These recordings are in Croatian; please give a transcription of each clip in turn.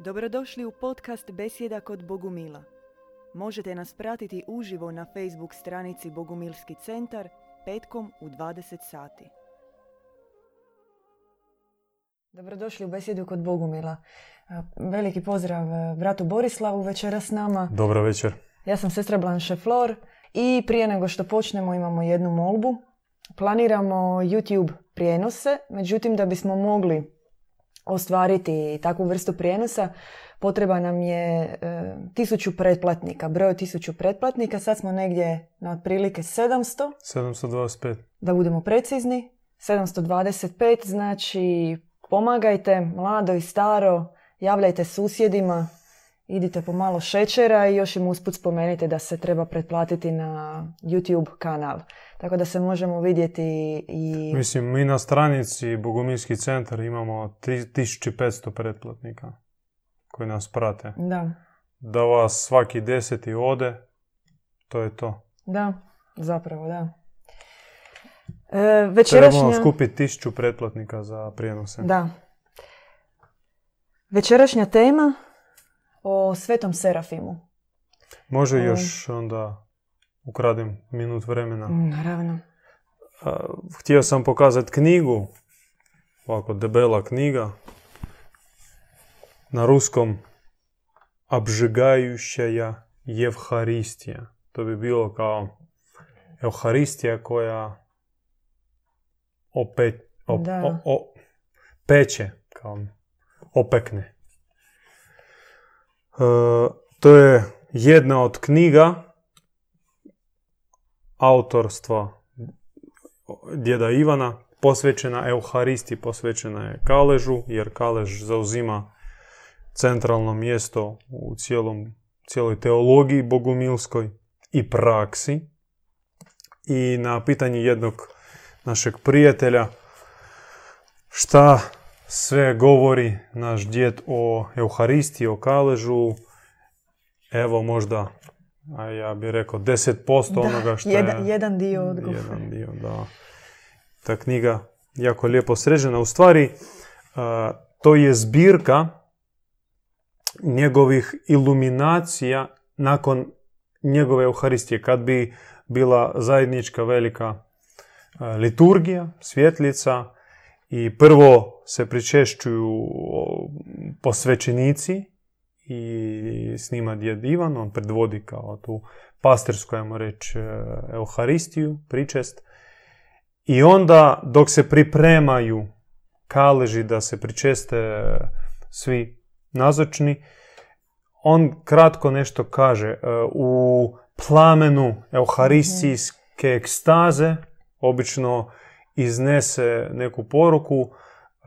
Dobrodošli u podcast Besjeda kod Bogumila. Možete nas pratiti uživo na Facebook stranici Bogumilski centar petkom u 20 sati. Dobrodošli u Besjedu kod Bogumila. Veliki pozdrav e, bratu Borislavu večera s nama. Dobro večer. Ja sam sestra Blanche Flor i prije nego što počnemo imamo jednu molbu. Planiramo YouTube prijenose, međutim da bismo mogli ostvariti takvu vrstu prijenosa, potreba nam je e, tisuću pretplatnika, broj tisuću pretplatnika, sad smo negdje na otprilike 700. 725. Da budemo precizni, 725, znači pomagajte, mlado i staro, javljajte susjedima, idite po malo šećera i još im usput spomenite da se treba pretplatiti na YouTube kanal. Tako da se možemo vidjeti i... Mislim, mi na stranici Bogumilski centar imamo 1500 pretplatnika koji nas prate. Da. Da vas svaki deseti ode, to je to. Da, zapravo da. E, večerašnja... Trebamo skupiti tisuću pretplatnika za prijenose. Da. Večerašnja tema o Svetom Serafimu. Može još onda ukradem minut vremena. Naravno. Htio sam pokazati knjigu, ovako debela knjiga, na ruskom Abžigajušaja Evharistija. To bi bilo kao Euharistija koja opet, op, o, peče, kao opekne. E, to je jedna od knjiga autorstva djeda Ivana, posvećena Euharisti, posvećena je Kaležu, jer Kalež zauzima centralno mjesto u cijelom, cijeloj teologiji bogumilskoj i praksi. I na pitanje jednog našeg prijatelja šta sve govori naš djed o Euharisti, o Kaležu, evo možda a ja bih rekao 10% da, onoga što jedan, je... Jedan dio odgovora. Jedan dio, da. Ta knjiga jako lijepo sređena. U stvari, to je zbirka njegovih iluminacija nakon njegove Euharistije. Kad bi bila zajednička velika liturgija, svjetlica i prvo se pričešćuju posvećenici i snima djed Ivan, on predvodi kao tu pastirsku, ajmo reći, e, euharistiju, pričest. I onda dok se pripremaju kaleži da se pričeste svi nazočni, on kratko nešto kaže. E, u plamenu euharistijske ekstaze obično iznese neku poruku, e,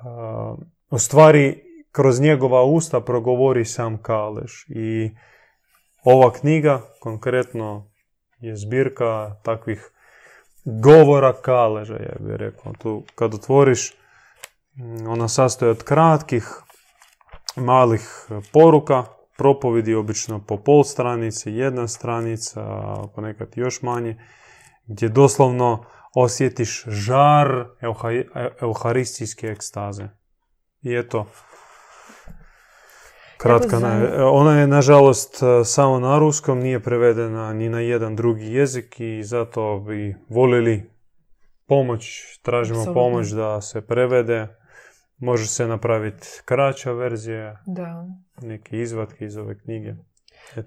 u stvari kroz njegova usta progovori sam Kaleš. I ova knjiga konkretno je zbirka takvih govora Kaleža, ja bih rekao. Tu kad otvoriš, mm, ona sastoji od kratkih, malih poruka, propovidi obično po pol stranice, jedna stranica, ponekad još manje, gdje doslovno osjetiš žar euharistijske ekstaze. I eto, Kratka, ne. Ona je nažalost e, samo na ruskom, nije prevedena ni na jedan drugi jezik i zato bi volili pomoć, tražimo pomoć da se prevede. Može se napraviti kraća verzija, da. neke izvatke iz ove knjige.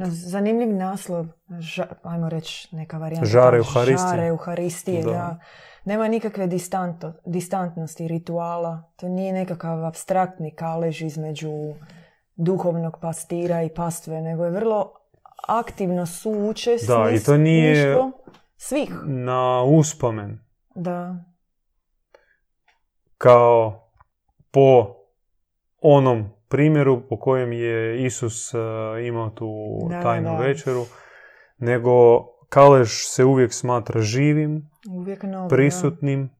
Zanimljiv naslov, ajmo reći neka varijanta. Žare Euharistije. Žare Euharistije, da. da. Nema nikakve distanto, distantnosti rituala. To nije nekakav abstraktni kalež između duhovnog pastira i pastve, nego je vrlo aktivno suučesništvo Da, i to nije svih. na uspomen. Da. Kao po onom primjeru po kojem je Isus uh, imao tu tajnu večeru, nego kalež se uvijek smatra živim, uvijek prisutnim,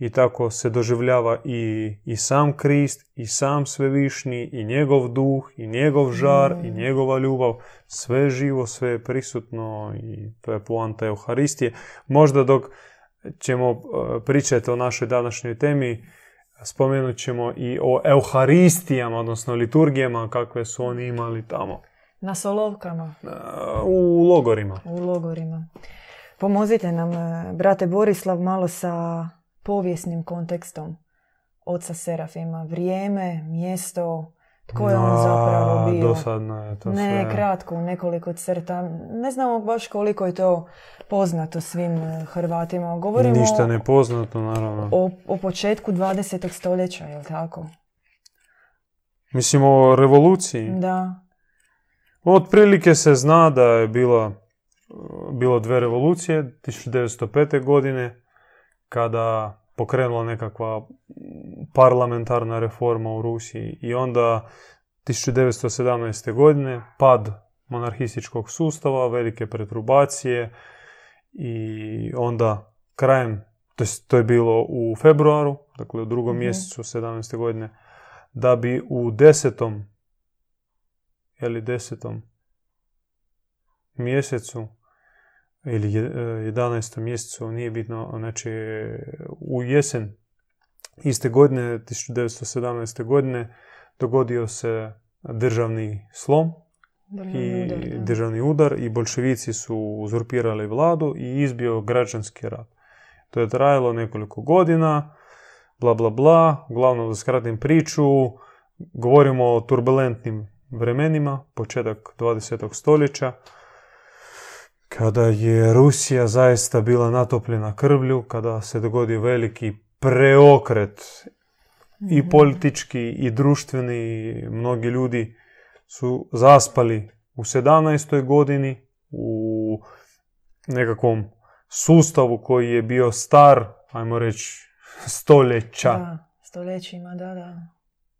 i tako se doživljava i, i sam Krist, i sam svevišnji, i njegov duh, i njegov žar, i mm. njegova ljubav. Sve živo, sve je prisutno i to je poanta Euharistije. Možda dok ćemo e, pričati o našoj današnjoj temi, spomenut ćemo i o euharistijama, odnosno liturgijama kakve su oni imali tamo. Na solovkama. U logorima. U logorima. Pomozite nam, e, brate Borislav, malo sa povijesnim kontekstom oca Serafima. Vrijeme, mjesto, tko je on zapravo bio. Dosadno je to Ne, kratko, u nekoliko crta. Ne znamo baš koliko je to poznato svim e, Hrvatima. Govorimo Ništa ne poznato, naravno. O, o početku 20. stoljeća, je li tako? Mislim o revoluciji. Da. Otprilike se zna da je bila, bilo dve revolucije, 1905. godine, kada pokrenula nekakva parlamentarna reforma u Rusiji i onda 1917. godine pad monarhističkog sustava, velike pretrubacije i onda krajem, to je, to je bilo u februaru, dakle u drugom Mhm. mjesecu 17. godine, da bi u desetom ili desetom mjesecu ili je- e, 11. mjesecu, nije bitno, znači u jesen iste godine, 1917. godine, dogodio se državni slom Državni i udar, da. državni udar i bolševici su uzurpirali vladu i izbio građanski rat. To je trajalo nekoliko godina, bla bla bla, uglavnom da skratim priču, govorimo o turbulentnim vremenima, početak 20. stoljeća, kada je Rusija zaista bila natopljena krvlju, kada se dogodio veliki preokret i Mhm. politički i društveni, mnogi ljudi su zaspali u 17. godini u nekakvom sustavu koji je bio star, ajmo reći, stoljeća, Da, stoljećima, da, da.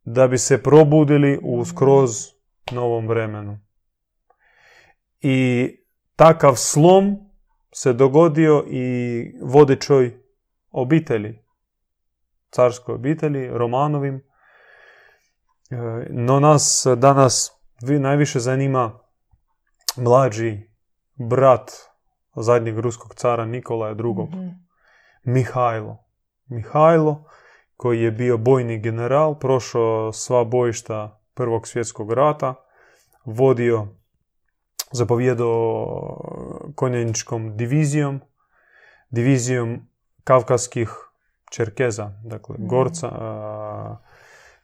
da bi se probudili u skroz novom vremenu. I takav slom se dogodio i vodećoj obitelji, carskoj obitelji, Romanovim. E, No nas danas vi najviše zanima mlađi brat zadnjeg ruskog cara Nikolaja II. Mhm. Mihajlo. Mihajlo koji je bio bojni general, prošao sva bojišta Prvog svjetskog rata, vodio, zapovjedao konjeničkom divizijom, divizijom kavkaskih čerkeza, dakle Mhm. gorca, a,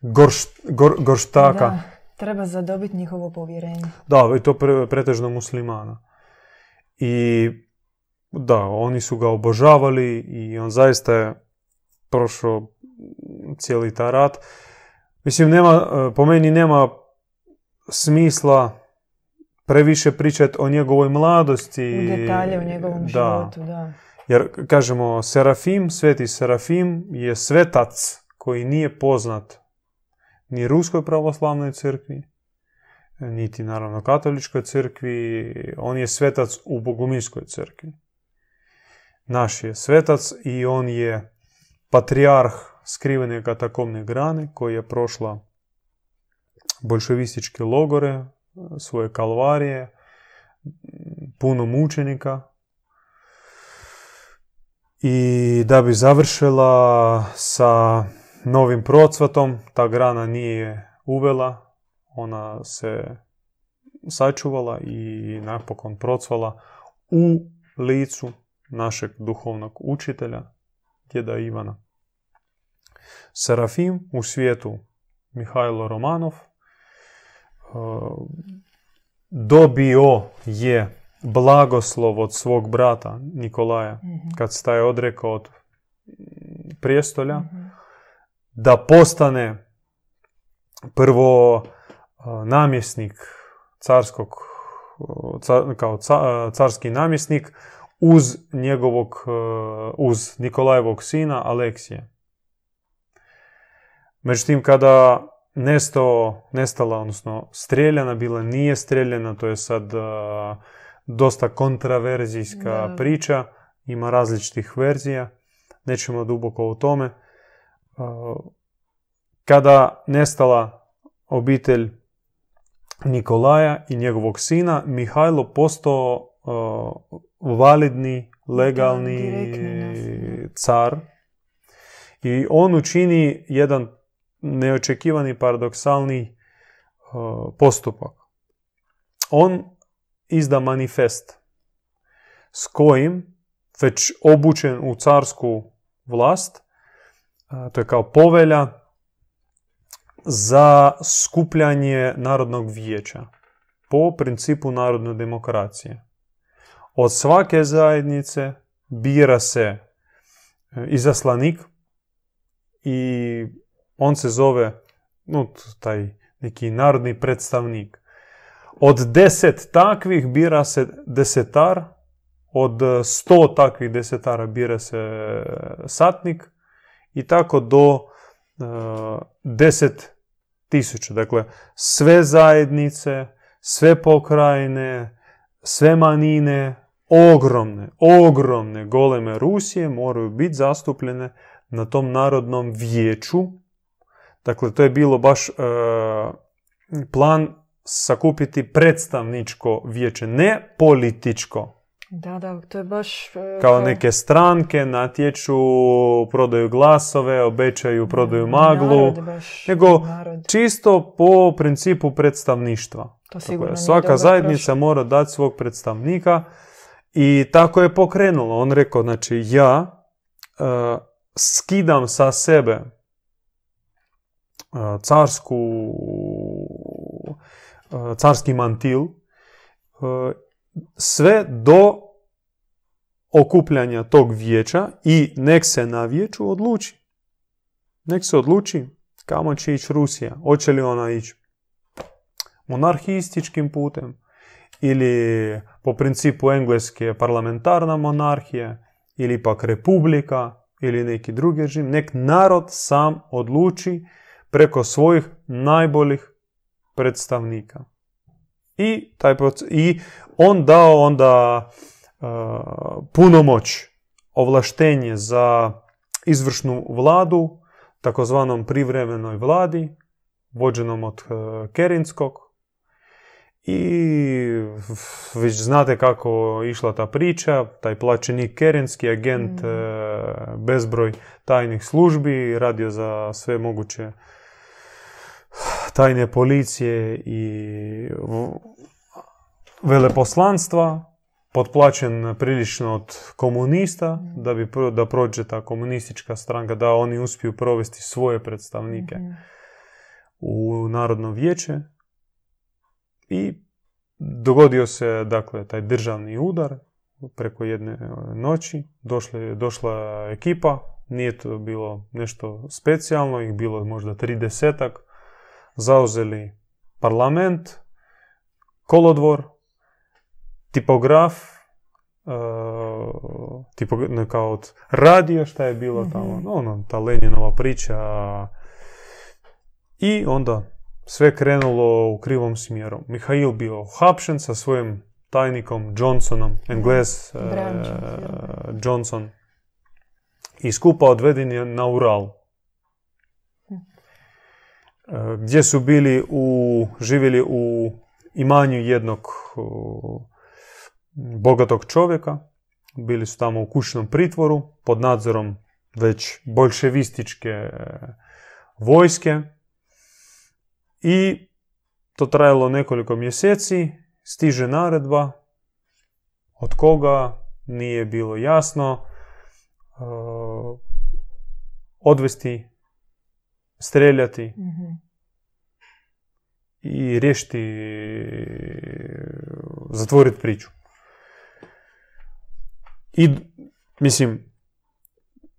gorš- gor- gorštaka. Da, treba zadobiti njihovo povjerenje. Da, i to pre, pretežno muslimana. I da, oni su ga obožavali i on zaista je prošao cijeli taj rat. Mislim, nema, e, po meni nema smisla previše pričati o njegovoj mladosti. U detalje u njegovom da. životu, da. Jer, kažemo, Serafim, sveti Serafim je svetac koji nije poznat ni Ruskoj pravoslavnoj crkvi, niti naravno katoličkoj crkvi, on je svetac u boguminskoj crkvi. Naš je svetac i on je patrijarh skrivene katakomne grane koja je prošla bolševističke logore, svoje kalvarije, puno mučenika, i da bi završila sa novim procvatom, ta grana nije uvela, ona se sačuvala i napokon procvala u licu našeg duhovnog učitelja, djeda Ivana. Serafim u svijetu Mihajlo Romanov dobio je blagoslov od svog brata Nikolaja Mhm. kad se taj odrekao od prijestolja, Mhm. da postane prvo namjesnik carskog, kao ca- carski namjesnik uz njegovog, uz Nikolajevog sina Aleksije. Međutim, kada nestao, nestala, odnosno streljana bila, nije streljana, to je sad a, dosta kontraverzijska Da. priča, ima različitih verzija, nećemo duboko o tome. A, Kada nestala obitelj Nikolaja i njegovog sina, Mihajlo postao a, validni, legalni nasljednik. car I on učini jedan neočekivani paradoksalni uh, postupak. On izda manifest s kojim već obučen u carsku vlast, uh, to je kao povelja za skupljanje narodnog vijeća po principu narodne demokracije. Od svake zajednice bira se izaslanik i on se zove no, taj neki narodni predstavnik. Od deset takvih bira se desetar, od sto takvih desetara bira se satnik i tako do uh, deset tisuća. Dakle, sve zajednice, sve pokrajine, sve manine, ogromne, ogromne goleme Rusije moraju biti zastupljene na tom narodnom vijeću. Dakle, to je bilo baš e, plan sakupiti predstavničko vijeće, ne političko. Da, da, to je baš... E, kao neke stranke natječu, prodaju glasove, obećaju, prodaju maglu. nego čisto po principu predstavništva. To sigurno svaka zajednica mora dati svog predstavnika i tako je pokrenulo. On rekao, znači ja uh, skidam sa sebe carsku uh, carski mantil sve do okupljanja tog vijeća i nek se na vijeću odluči. Nek se odluči kamo će ići Rusija. Hoće li ona ići monarhističkim putem ili po principu engleske parlamentarna monarhija ili pak republika ili neki drugi režim. Nek narod sam odluči preko svojih najboljih predstavnika. I, taj I on dao onda uh, punomoć, ovlaštenje za izvršnu vladu, takozvanom privremenoj vladi, vođenom od uh, Kerinskog, i već znate kako išla ta priča, taj plaćenik Kerenski, agent mm. E, bezbroj tajnih službi, radio za sve moguće tajne policije i veleposlanstva, potplaćen prilično od komunista, da bi da prođe ta komunistička stranka, da oni uspiju provesti svoje predstavnike mm. u Narodno vijeće i dogodio se dakle taj državni udar preko jedne e, noći. Došle, došla ekipa, nije to bilo nešto specijalno, ih bilo možda tridesetak. Zauzeli parlament, kolodvor, tipograf, tipo, kao od radio šta je bilo tamo, mhm. ono, ta Leninova priča. I onda sve krenulo u krivom smjeru. Mihail bio hapšen sa svojim tajnikom Johnsonom, Engles uh, Johnson, i skupa odveden na Ural. E, gdje su bili u, živjeli u imanju jednog bogatog čovjeka. Bili su tamo u kućnom pritvoru pod nadzorom već bolševističke e, vojske. I to trajalo nekoliko mjeseci, stiže naredba, od koga? Nije bilo jasno, uh, odvesti, streljati mm i riješiti, zatvoriti priču. I, mislim,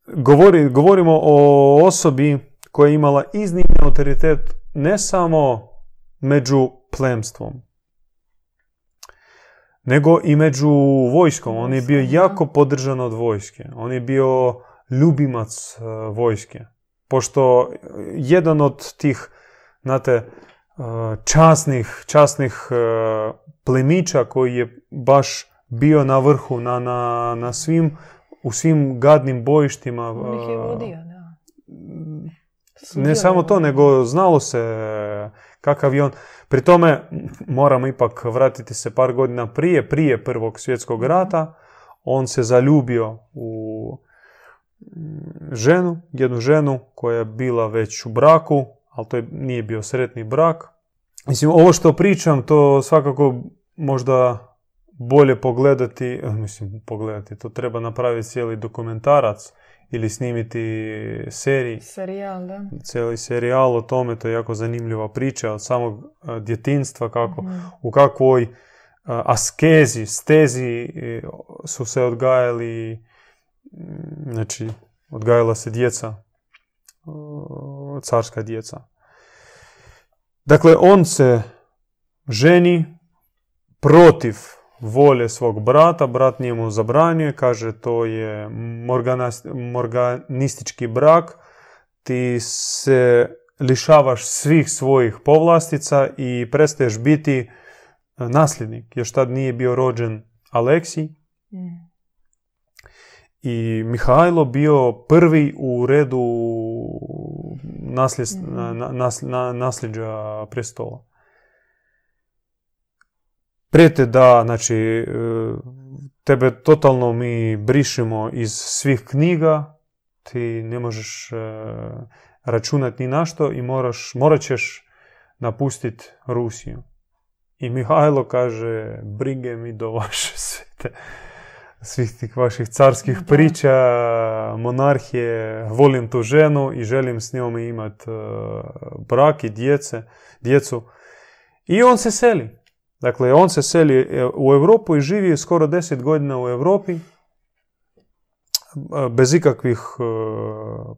govori, govorimo o osobi koja je imala iznimni autoritet ne samo među plemstvom, nego i među vojskom. On je bio jako podržan od vojske. On je bio ljubimac e, vojske. Pošto jedan od tih, znate, e, časnih, časnih e, plemića koji je baš bio na vrhu, na, na, na svim, u svim gadnim bojištima. On ih je vodio, da ne samo to, nego znalo se kakav je on. Pri tome moramo ipak vratiti se par godina prije, prije Prvog svjetskog rata. On se zaljubio u ženu, jednu ženu koja je bila već u braku, ali to je, nije bio sretni brak. Mislim, ovo što pričam, to svakako možda bolje pogledati, eh, mislim, pogledati, to treba napraviti cijeli dokumentarac ili snimiti seriji. Serijal, da. Cijeli serijal o tome, to je jako zanimljiva priča od samog eh, djetinstva, kako, u kakvoj eh, askezi, stezi su se odgajali, znači, odgajala se djeca, carska djeca. Dakle, on se ženi protiv volje svog brata, brat njemu zabranjuje, kaže to je morganistički brak, ti se lišavaš svih svojih povlastica i prestaješ biti e, nasljednik, još tad nije bio rođen Aleksij. I Mihajlo bio prvi u redu mm. nasljeđa prestola prijete da, znači, e, tebe totalno mi brišemo iz svih knjiga, ti ne možeš e, računati ni na što i moraš, morat ćeš napustiti Rusiju. I Mihajlo kaže, brige mi do vaše svete svih tih vaših carskih priča, monarhije, volim tu ženu i želim s njom imati e, brak i djece, djecu. I on se seli. Dakle, on se seli e, u Europu i živi skoro deset godina u Europi e, bez ikakvih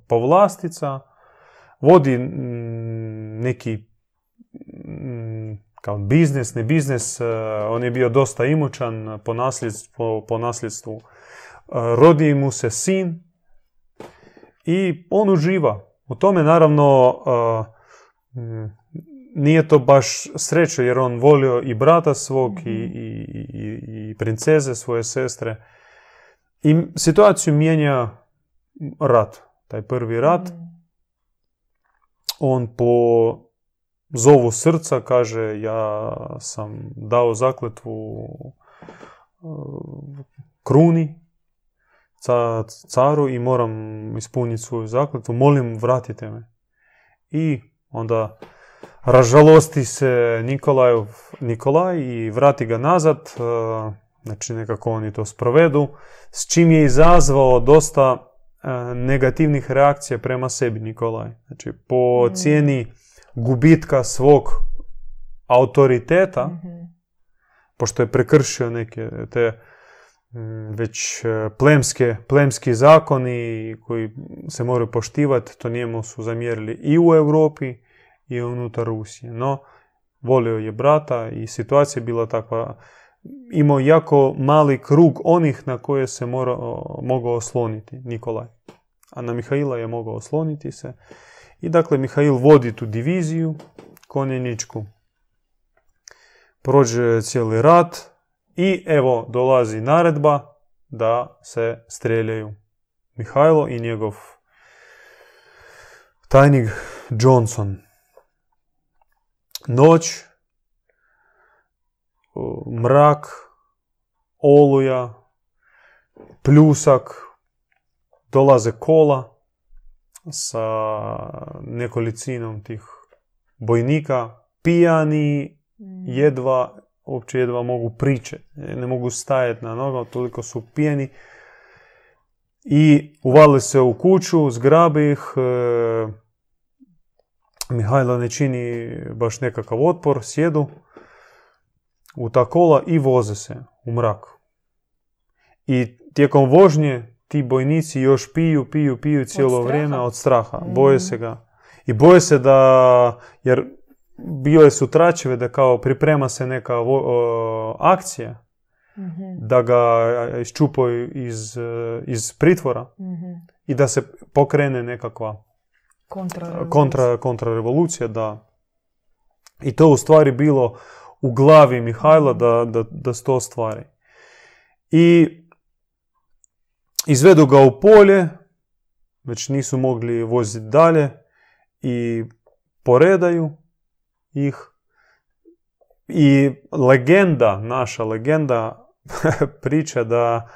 povlastica, vodi neki kao biznis, ne biznis, on je bio dosta imućan po nasljedstvu, po nasljedstvu. Rodi mu se sin i on uživa. U tome naravno nije to baš sreće jer on volio i brata svog i, mhm. i, i, i princeze svoje sestre. I situaciju mijenja rat, taj prvi rat. Mhm. On po zovu srca kaže ja sam dao zakletvu uh, kruni caru i moram ispuniti svoju zakletvu. Molim, vratite me. I onda ražalosti se Nikolaj, Nikolaj i vrati ga nazad, e, znači nekako oni to sprovedu, s čim je izazvao dosta e, negativnih reakcija prema sebi Nikolaj. Znači po mm. cijeni gubitka svog autoriteta, mm pošto je prekršio neke te već e, plemske, plemski zakoni koji se moraju poštivati, to njemu su zamjerili i u Europi i unutar Rusije. No, volio je brata i situacija je bila takva. Imao jako mali krug onih na koje se mora, mogao osloniti Nikolaj. A na Mihaila je mogao osloniti se. I dakle, Mihail vodi tu diviziju konjeničku. Prođe cijeli rat i evo dolazi naredba da se streljaju Mihajlo i njegov tajnik Johnson noć, mrak, oluja, pljusak, dolaze kola sa nekolicinom tih bojnika, pijani, mm. jedva, uopće jedva mogu priče, ne mogu stajati na nogama, toliko su pijani. I uvali se u kuću, zgrabi ih, e, Mihajlo ne čini baš nekakav otpor, sjedu u ta kola i voze se u mrak. I tijekom vožnje ti bojnici još piju, piju, piju cijelo vrijeme od straha. Mm. Boje se ga. I boje se da, jer bile su tračeve da kao priprema se neka akcija, mhm. da ga iščupaju iz, iz pritvora mhm. i da se pokrene nekakva kontra, kontra revolucija, da. I to u stvari bilo u glavi Mihajla da, da, da se to ostvari. I izvedu ga u polje, već nisu mogli voziti dalje i poredaju ih. I legenda, naša legenda priča da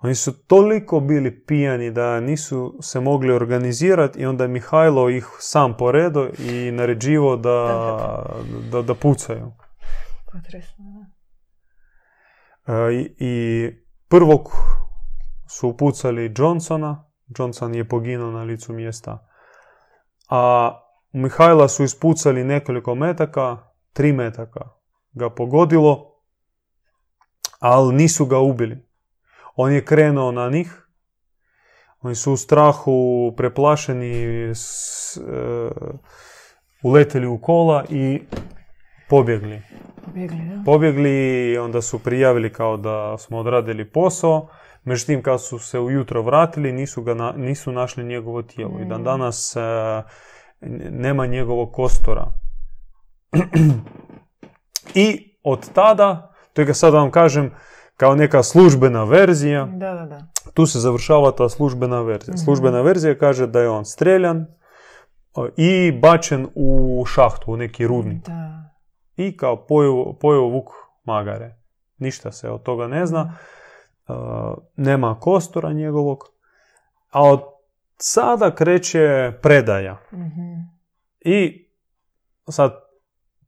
Oni su toliko bili pijani da nisu se mogli organizirati i onda je Mihajlo ih sam poredo i naređivo da, da, da pucaju. Potresno, da. E, I, I prvog su upucali Johnsona, Johnson je poginuo na licu mjesta, a Mihajla su ispucali nekoliko metaka, tri metaka ga pogodilo, ali nisu ga ubili. On je krenuo na njih, oni su u strahu preplašeni, s, e, uleteli u kola i pobjegli. Pobjegli, da. Pobjegli i onda su prijavili kao da smo odradili posao. Međutim, kad su se ujutro vratili, nisu, ga na- nisu našli njegovo tijelo. I dan Mm. danas e, nema njegovog kostora. I od tada, to je ga sad vam kažem, kao neka službena verzija, Da, da, da. tu se završava ta službena verzija. Mhm. Službena verzija kaže da je on streljan i bačen u šahtu, u neki rudnik. Da. I kao pojeo, pojeo vuk magare. Ništa se od toga ne zna. Uh, nema kostora njegovog. A od sada kreće predaja. Mhm. I sad,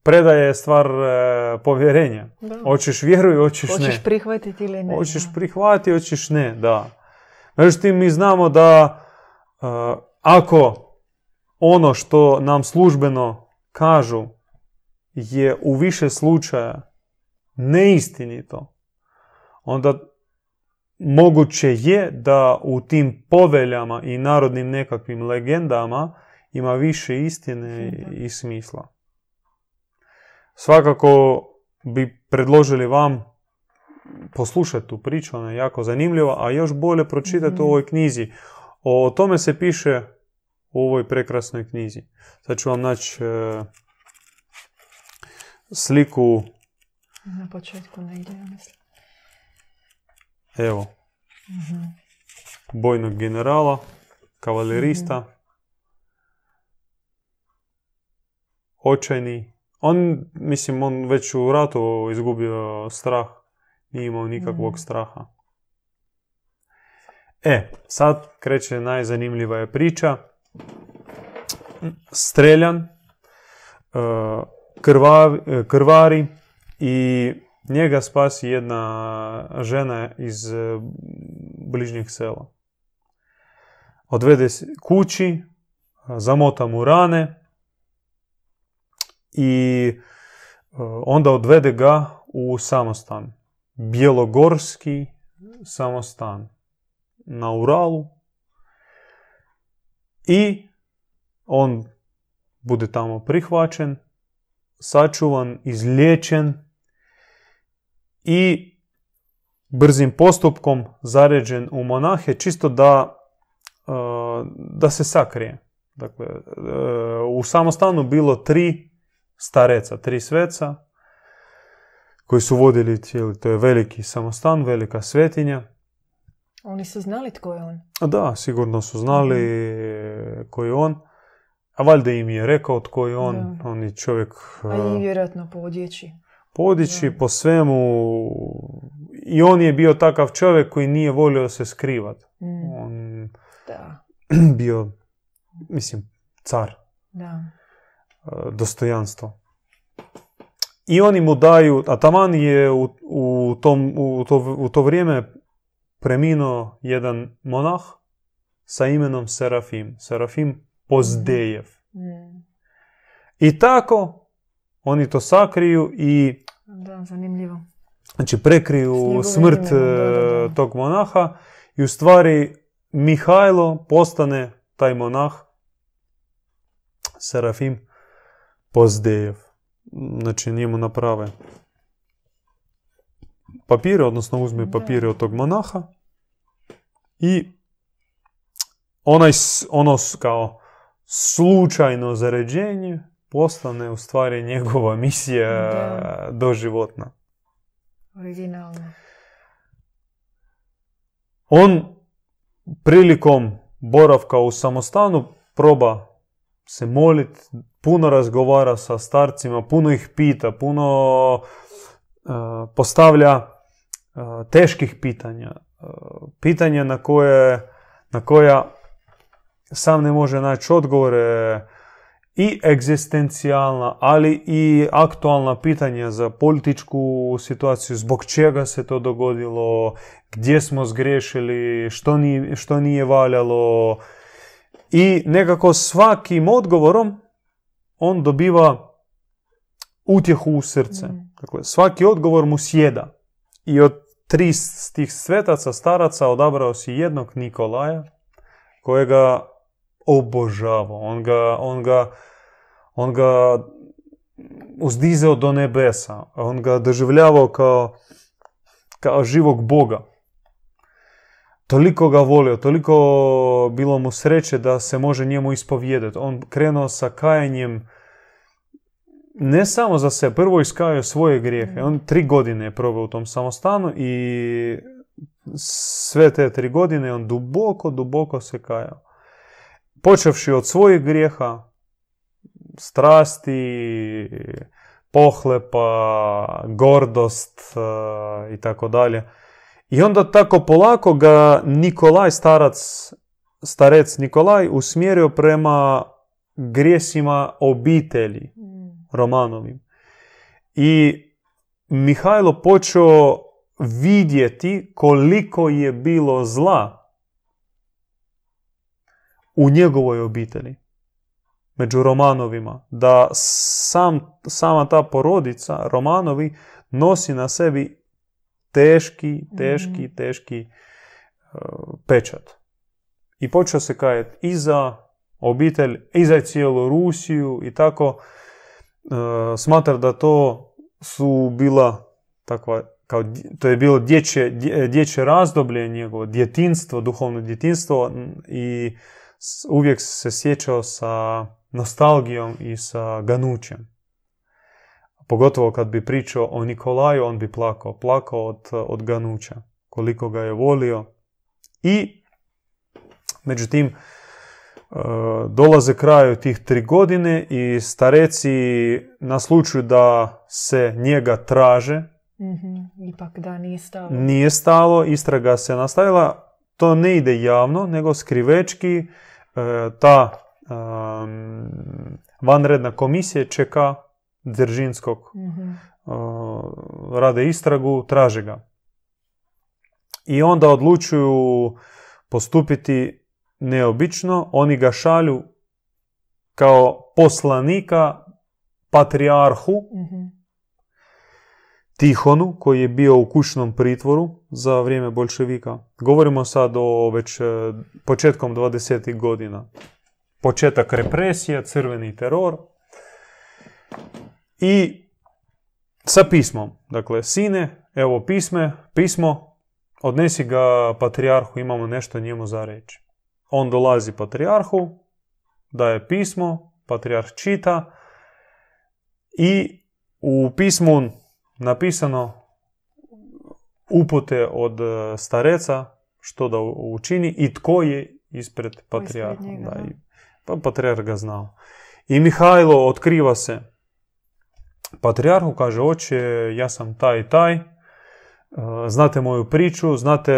predaja je stvar e, povjerenja. Da. Hoćeš vjeruj, hoćeš, ne. Hoćeš prihvatiti ili ne. Hoćeš prihvatiti, hoćeš ne, da. Međutim, mi znamo da uh, ako ono što nam službeno kažu je u više slučaja neistinito, onda moguće je da u tim poveljama i narodnim nekakvim legendama ima više istine i smisla. Svakako bi predložili vam poslušati tu priču, ona je jako zanimljiva, a još bolje pročitati Mhm. u ovoj knjizi. O tome se piše u ovoj prekrasnoj knjizi. Sad ću vam naći e, sliku, Na početku negdje, ja mislim. Evo, Mhm. bojnog generala, kavalerista, očajni. On, mislim, on već u ratu izgubio strah, nije imao nikakvog Mhm. straha. E, sad kreće najzanimljiva je priča. Streljan, e, krvavi- e, krvari i njega spasi jedna žena iz e, bližnjeg sela. Odvede se kući, zamota mu rane i e, onda odvede ga u samostan. Bjelogorski samostan na Uralu i on bude tamo prihvaćen, sačuvan, izliječen i brzim postupkom zaređen u monahe čisto da, e, da se sakrije. Dakle, e, u samostanu bilo tri stareca, tri sveca koji su vodili cijeli, to je veliki samostan, velika svetinja. Oni su znali tko je on. Da, sigurno su znali ko je on. A valjda im je rekao tko je on. Da. On je čovjek A e, i vjerojatno po odjeći. Podići po svemu. I on je bio takav čovjek koji nije volio se skrivat. Mm. On Da, bio, mislim, car, da. e, dostojanstvo. I oni mu daju, a taman je u, u, tom, u, to, u to vrijeme preminuo jedan monah sa imenom Serafim. Serafim Pozdejev. Mm. I tako oni to sakriju i Da, zanimljivo. znači prekriju smrt da, da, e, da. tog monaha i u stvari Mihajlo postane taj monah Serafim Pozdejev. Znači njemu naprave papire, odnosno uzme papire od tog monaha i onaj, ono kao slučajno zaređenje postane u stvari njegova misija Da. doživotna. Originalno. On prilikom boravka u samostanu proba se molit, puno razgovara sa starcima, puno ih pita, puno uh, postavlja uh, teških pitanja. pitanja na koje, na koja sam ne može naći odgovore i egzistencijalna, ali i aktualna pitanja za političku situaciju, zbog čega se to dogodilo, gdje smo zgriješili, što nije, što nije valjalo. I nekako svakim odgovorom on dobiva utjehu u srce. Mm. Dakle, svaki odgovor mu sjeda. I od tri tih svetaca, staraca, odabrao si jednog Nikolaja, kojega obožavao. On ga, on ga, on ga uzdizao do nebesa. On ga doživljavao kao, kao živog Boga. Toliko ga volio, toliko bilo mu sreće da se može njemu ispovijedati. On krenuo sa kajanjem ne samo za sebe, prvo iskajao svoje grijehe. On tri godine je probao u tom samostanu i sve te tri godine on duboko, duboko se kajao. Počevši od svojih grijeha, strasti, pohlepa, gordost e, i tako dalje. I onda tako polako ga Nikolaj starac, starec Nikolaj usmjerio prema grijesima obitelji Romanovim. I Mihajlo počeo vidjeti koliko je bilo zla u njegovoj obitelji među Romanovima, da sam, sama ta porodica Romanovi nosi na sebi teški, teški, mhm. teški uh, pečat. I počeo se kajati i za obitelj, i za cijelu Rusiju i tako. Uh, smatra da to su bila takva, kao, to je bilo dječje, dječje razdoblje njegovo, djetinstvo, duhovno djetinstvo i uvijek se sjećao sa nostalgijom i sa ganućem. Pogotovo kad bi pričao o Nikolaju, on bi plakao. Plakao od, od ganuća. Koliko ga je volio. I, međutim, e, dolaze kraju tih tri godine i stareci naslučuju da se njega traže. mm Ipak da, nije stalo. Nije stalo, istraga se nastavila. To ne ide javno, nego skrivečki. E, ta vanredna komisija čeka Dzeržinskog, mm rade istragu, traže ga. I onda odlučuju postupiti neobično, oni ga šalju kao poslanika patrijarhu mm Tihonu, koji je bio u kućnom pritvoru za vrijeme bolševika. Govorimo sad o već e, početkom 20. godina početak represija, crveni teror i sa pismom. Dakle, sine, evo pisme, pismo, odnesi ga patrijarhu, imamo nešto njemu za reći. On dolazi patrijarhu, daje pismo, patrijarh čita i u pismu napisano upute od stareca što da učini i tko je ispred patrijarha. Da, pa patrijarh ga znao. I Mihajlo otkriva se patrijarhu, kaže, oče, ja sam taj i taj, e, znate moju priču, znate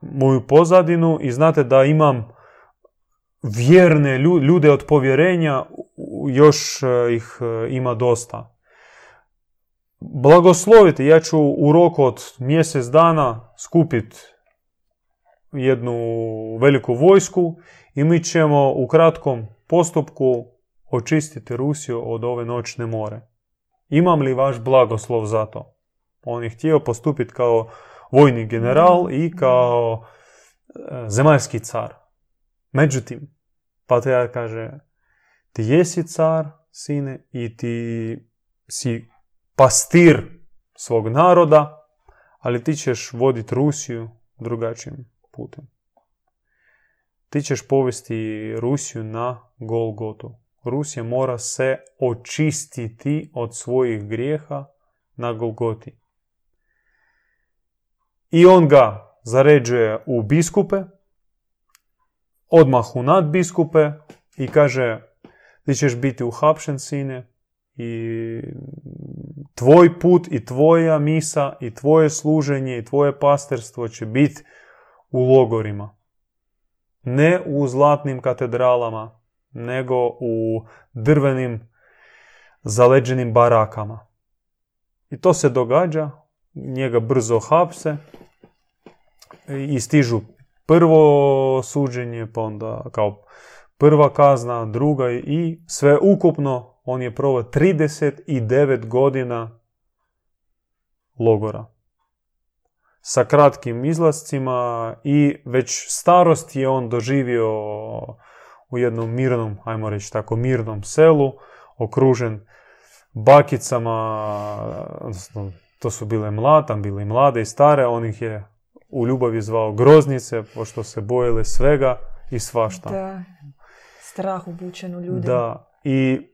moju pozadinu i znate da imam vjerne ljude od povjerenja, još e, ih e, ima dosta. Blagoslovite, ja ću u roku od mjesec dana skupiti jednu veliku vojsku i mi ćemo u kratkom postupku očistiti Rusiju od ove noćne more. Imam li vaš blagoslov za to? On je htio postupiti kao vojni general i kao e, zemaljski car. Međutim, patrijar kaže, ti jesi car, sine, i ti si pastir svog naroda, ali ti ćeš voditi Rusiju drugačijim putem ti ćeš povesti Rusiju na Golgotu. Rusija mora se očistiti od svojih grijeha na Golgoti. I on ga zaređuje u biskupe, odmah u nadbiskupe i kaže ti ćeš biti uhapšen sine i tvoj put i tvoja misa i tvoje služenje i tvoje pastorstvo će biti u logorima. Ne u zlatnim katedralama, nego u drvenim zaleđenim barakama. I to se događa, njega brzo hapse i stižu prvo suđenje, pa onda kao prva kazna, druga i sve ukupno on je provao 39 godina logora. Sa kratkim izlascima i već starost je on doživio u jednom mirnom, ajmo reći tako, mirnom selu, okružen bakicama, odnosno to su bile mlade, bile mlade i stare, on ih je u ljubavi zvao groznice, pošto se bojile svega i svašta. Da, strah ubučen u ljudi. Da, i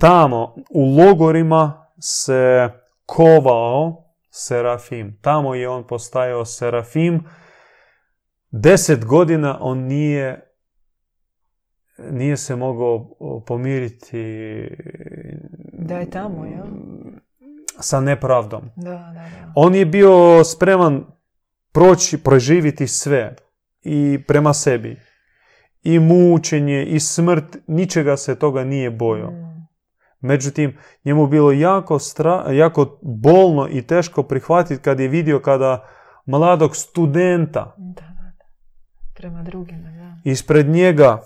tamo u logorima se kovao Serafim. Tamo je on postajao Serafim. Deset godina on nije nije se mogao pomiriti da je tamo, ja? sa nepravdom. Da, da, da. On je bio spreman proći, proživiti sve i prema sebi. I mučenje, i smrt, ničega se toga nije bojao. Mm. Međutim, njemu bilo jako, stra, jako bolno i teško prihvatiti kad je vidio kada mladog studenta Da, da, da. Prema drugima, da. ispred njega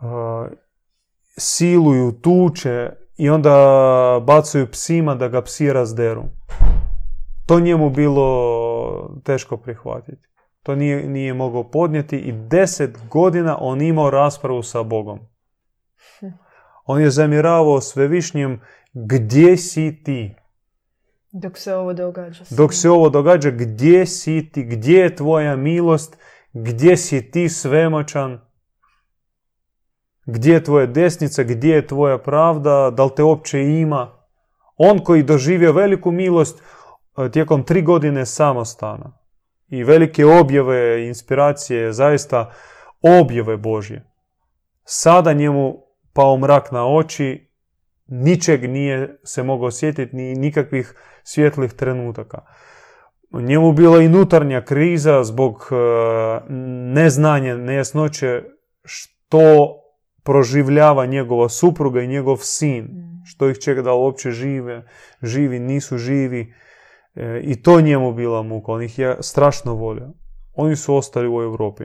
uh, siluju, tuče i onda bacaju psima da ga psi razderu. To njemu bilo teško prihvatiti. To nije, nije mogao podnijeti i deset godina on imao raspravu sa Bogom. On je zamiravao svevišnjem gdje si ti? Dok se ovo događa. Dok se ovo događa, gdje si ti? Gdje je tvoja milost? Gdje si ti svemoćan? Gdje je tvoja desnica? Gdje je tvoja pravda? Da li te uopće ima? On koji doživio veliku milost e, tijekom tri godine samostana i velike objave, inspiracije, zaista objave Božje. Sada njemu pao mrak na oči, ničeg nije se mogao osjetiti, ni nikakvih svjetlih trenutaka. Njemu bila i nutarnja kriza zbog e, neznanja, nejasnoće što proživljava njegova supruga i njegov sin. Što ih čeka da uopće žive, živi, nisu živi. E, I to njemu bila muka, on ih je strašno volio. Oni su ostali u Europi.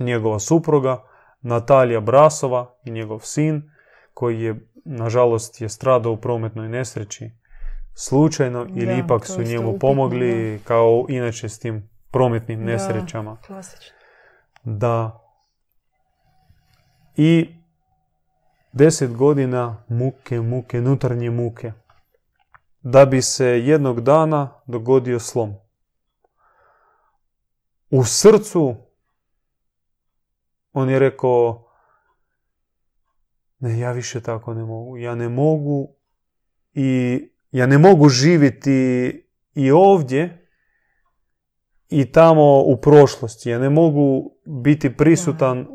Njegova supruga, Natalija Brasova i njegov sin, koji je, nažalost, je stradao u prometnoj nesreći slučajno ili Da, ipak su njemu upitno, pomogli kao inače s tim prometnim Da, nesrećama. klasično. Da. I deset godina muke, muke, nutarnje muke. Da bi se jednog dana dogodio slom. U srcu on je rekao ne, ja više tako ne mogu. Ja ne mogu i ja ne mogu živjeti i ovdje i tamo u prošlosti. Ja ne mogu biti prisutan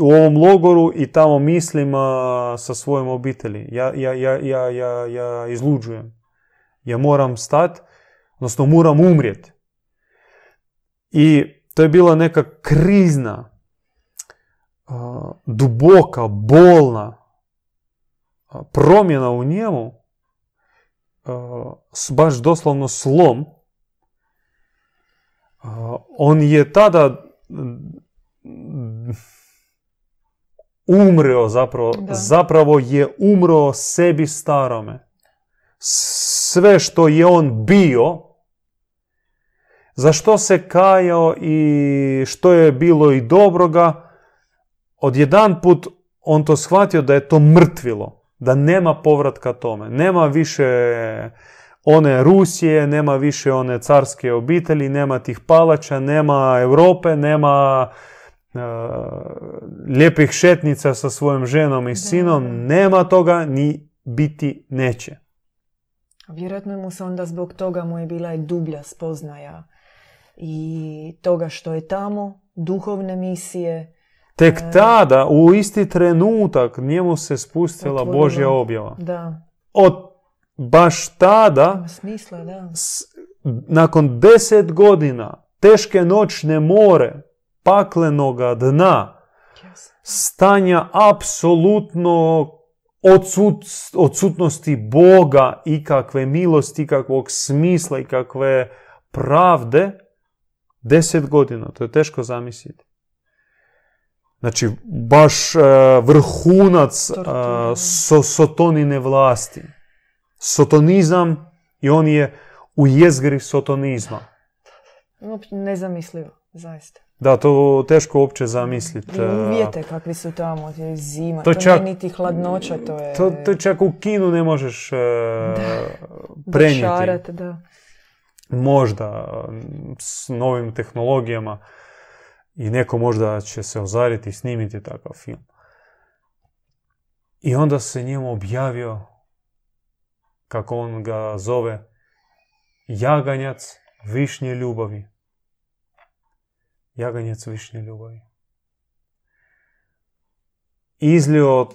u ovom logoru i tamo mislima sa svojom obitelji. Ja, ja, ja, ja, ja, ja izluđujem. Ja moram stati, odnosno moram umrijeti. I to je bila neka krizna, duboka, bolna promjena u njemu, baš doslovno slom. On je tada umreo zapravo, Da. zapravo je umro sebi starome. Sve što je on bio, za što se kajao i što je bilo i dobroga, odjedan put on to shvatio da je to mrtvilo, da nema povratka tome. Nema više one Rusije, nema više one carske obitelji, nema tih palača, nema Europe, nema lijepih šetnica sa svojom ženom i sinom, nema toga ni biti neće. Vjerojatno mu se onda zbog toga mu je bila i dublja spoznaja i toga što je tamo, duhovne misije, Tek tada, u isti trenutak, njemu se spustila Otvorilo. Božja objava. Da. Od baš tada, smisla, da. s- nakon deset godina, teške noćne more, paklenoga dna, stanja apsolutno odsut, odsutnosti Boga, ikakve milosti, ikakvog smisla, ikakve pravde, deset godina, to je teško zamisliti. Znači, baš e, vrhunac so, sotonine vlasti. Sotonizam i on je u jezgri sotonizma. Uopće nezamislivo, zaista. Da, to teško uopće zamisliti. Uvijete kakvi su tamo, je zima, To to, čak- nije niti hladnoća, to je... To, to čak u kinu ne možeš e, prenijeti. dočarat, da. Možda s novim tehnologijama i neko možda će se ozariti i snimiti takav film. I onda se njemu objavio, kako on ga zove, jaganjac višnje ljubavi. Jaganjac višnje ljubavi. Izlio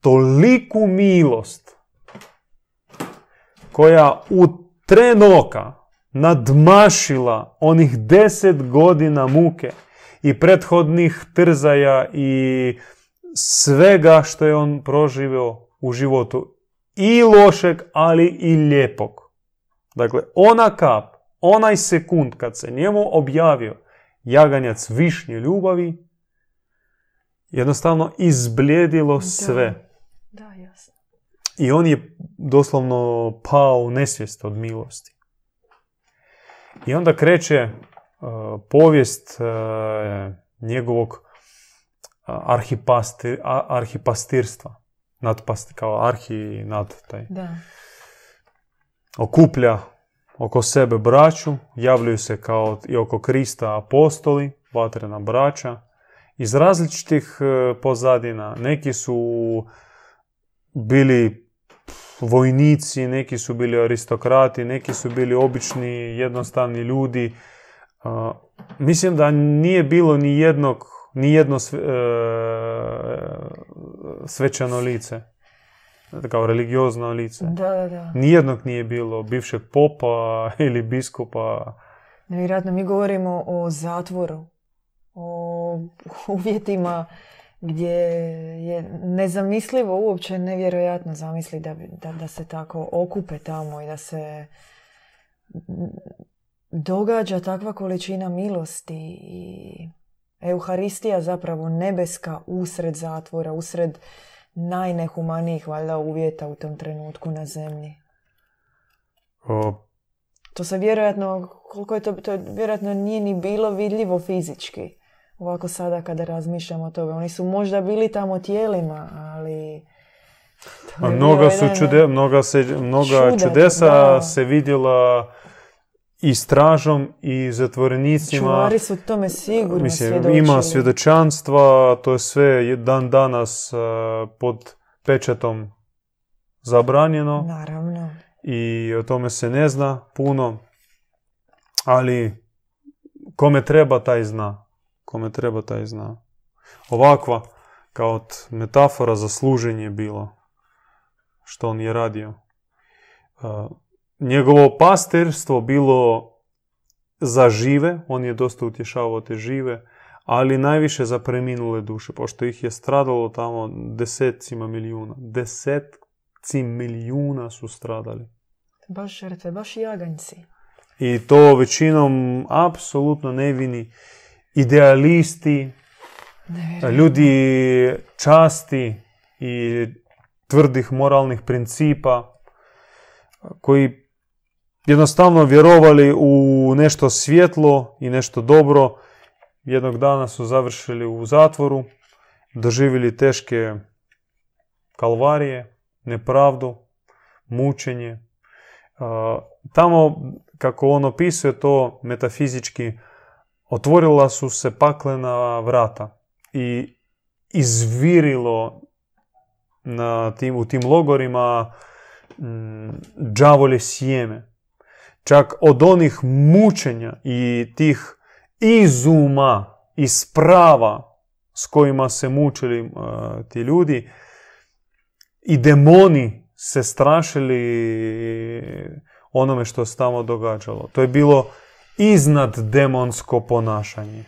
toliku milost koja u tren oka nadmašila onih deset godina muke i prethodnih trzaja i svega što je on proživio u životu i lošeg, ali i lijepog. Dakle, ona kap, onaj sekund kad se njemu objavio jaganjac višnje ljubavi, jednostavno izblijedilo sve. Da, jasno. I on je doslovno pao u nesvijest od milosti. I onda kreće uh, povijest uh, njegovog uh, arhipasti, arhipastirstva. Nadpast, kao arhi nad taj. Da. Okuplja oko sebe braću, javljaju se kao i oko Krista apostoli, vatrena braća, iz različitih e, pozadina. Neki su bili vojnici, neki su bili aristokrati, neki su bili obični, jednostavni ljudi. A, mislim da nije bilo ni jednog, ni jedno sve- e, svečano lice, kao religiozno lice. Da, da, da. Nijednog nije bilo bivšeg popa ili biskupa. Nevjerojatno, mi govorimo o zatvoru, o uvjetima gdje je nezamislivo uopće nevjerojatno zamisli da, da, da se tako okupe tamo i da se događa takva količina milosti i Euharistija zapravo nebeska usred zatvora, usred najnehumanijih valjda uvjeta u tom trenutku na zemlji. O, To se vjerojatno, koliko je to, to je vjerojatno nije ni bilo vidljivo fizički. Ovako sada kada razmišljamo o tome. Oni su možda bili tamo tijelima, ali... a mnoga su čude, mnoga, se, mnoga čudesa da. se vidjela i stražom i zatvorenicima. Čuvari su tome sigurno Mislim, svjedočili. ima svjedočanstva, to je sve dan danas e, pod pečatom zabranjeno. Naravno. i o tome se ne zna puno, ali kome treba taj zna. Kome treba taj zna. Ovakva kao od metafora za služenje bilo što on je radio. Njegovo pastirstvo bilo za žive, on je dosta utješavao te žive, ali najviše za preminule duše, pošto ih je stradalo tamo desecima milijuna. Desetci milijuna su stradali. Baš žrtve, baš jaganjci. I to većinom apsolutno nevini idealisti, Nevjerojatno. ljudi časti i tvrdih moralnih principa koji jednostavno vjerovali u nešto svjetlo i nešto dobro. Jednog dana su završili u zatvoru, doživjeli teške kalvarije, nepravdu, mučenje. Tamo, kako on opisuje to metafizički, otvorila su se paklena vrata i izvirilo na tim, u tim logorima đavolje sjeme. Čak od onih mučenja i tih izuma i sprava s kojima se mučili uh, ti ljudi i demoni se strašili onome što se tamo događalo. To je bilo iznad demonsko ponašanje.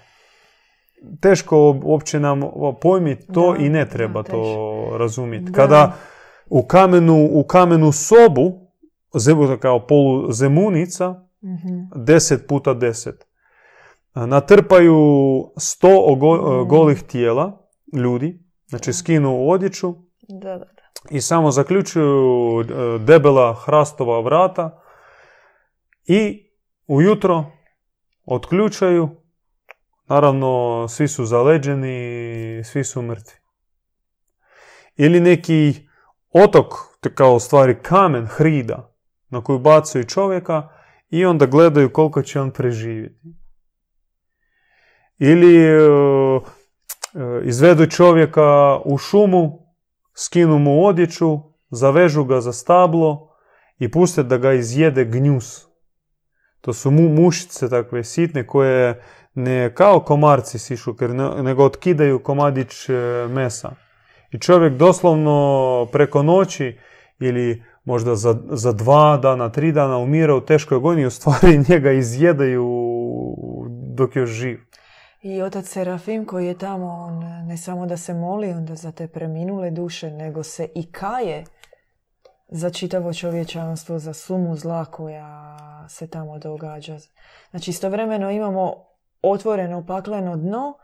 Teško uopće nam pojmiti to Da, i ne treba da, to razumjeti. Da. Kada u kamenu, u kamenu sobu, zemu- kao poluzemunica, Mhm. 10 puta 10. Natrpaju 100 ogo- Mhm. golih tijela ljudi, znači skinu odjeću Da, da, da. i samo zaključuju e, debela hrastova vrata i ujutro otključaju. Naravno, svi su zaleđeni, svi su mrtvi. Ili neki otok, kao stvari kamen, hrida, na koju bacaju čovjeka i onda gledaju koliko će on preživjeti. Ili e, e, izvedu čovjeka u šumu, skinu mu odjeću, zavežu ga za stablo i puste da ga izjede gnjus. To su mu, mušice takve sitne koje ne kao komarci sišu, nego otkidaju komadić e, mesa. I čovjek doslovno preko noći ili možda za, za dva dana, tri dana umira u teškoj agoniji, u stvari njega izjedaju dok je živ. I otac Serafim koji je tamo, on ne samo da se moli onda za te preminule duše, nego se i kaje za čitavo čovječanstvo, za sumu zla koja se tamo događa. Znači istovremeno imamo otvoreno pakleno dno,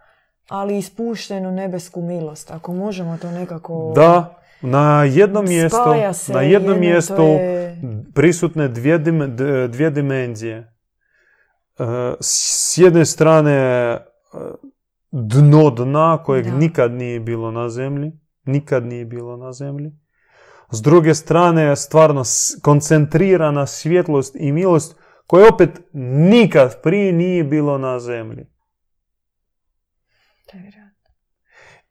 ali ispuštenu nebesku milost. Ako možemo to nekako... Da, na jednom mjestu, se na jednom jedno, mjestu je- prisutne dvije, dim- dvije dimenzije. E, S jedne strane e, dno dna kojeg Da. nikad nije bilo na zemlji, nikad nije bilo na zemlji. S druge strane stvarno koncentrirana svjetlost i milost koje opet nikad prije nije bilo na zemlji.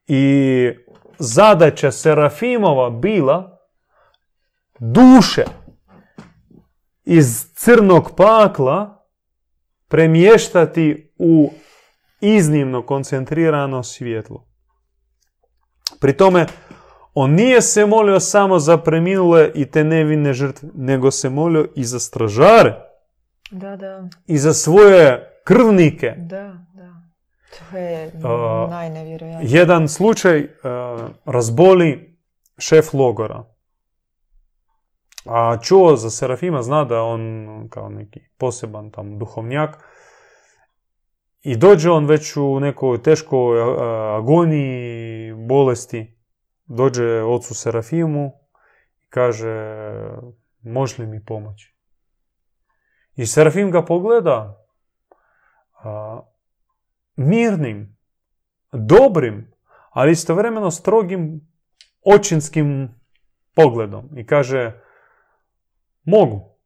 I zadaća Serafimova bila duše iz crnog pakla premještati u iznimno koncentrirano svjetlo. Pri tome, on nije se molio samo za preminule i te nevine žrtve, nego se molio i za stražare, Da, da, i za svoje krvnike, da, da. To je najnevjerojatnije. Jedan slučaj e, razboli šef logora. A čuo za Serafima, zna da je on kao neki poseban tam duhovnjak. I dođe on već u nekoj teškoj e, agoniji, bolesti. Dođe ocu Serafimu i kaže, može li mi pomoći? I Serafim ga pogleda mirnim, dobrim, ali istovremeno strogim očinskim pogledom i kaže mogu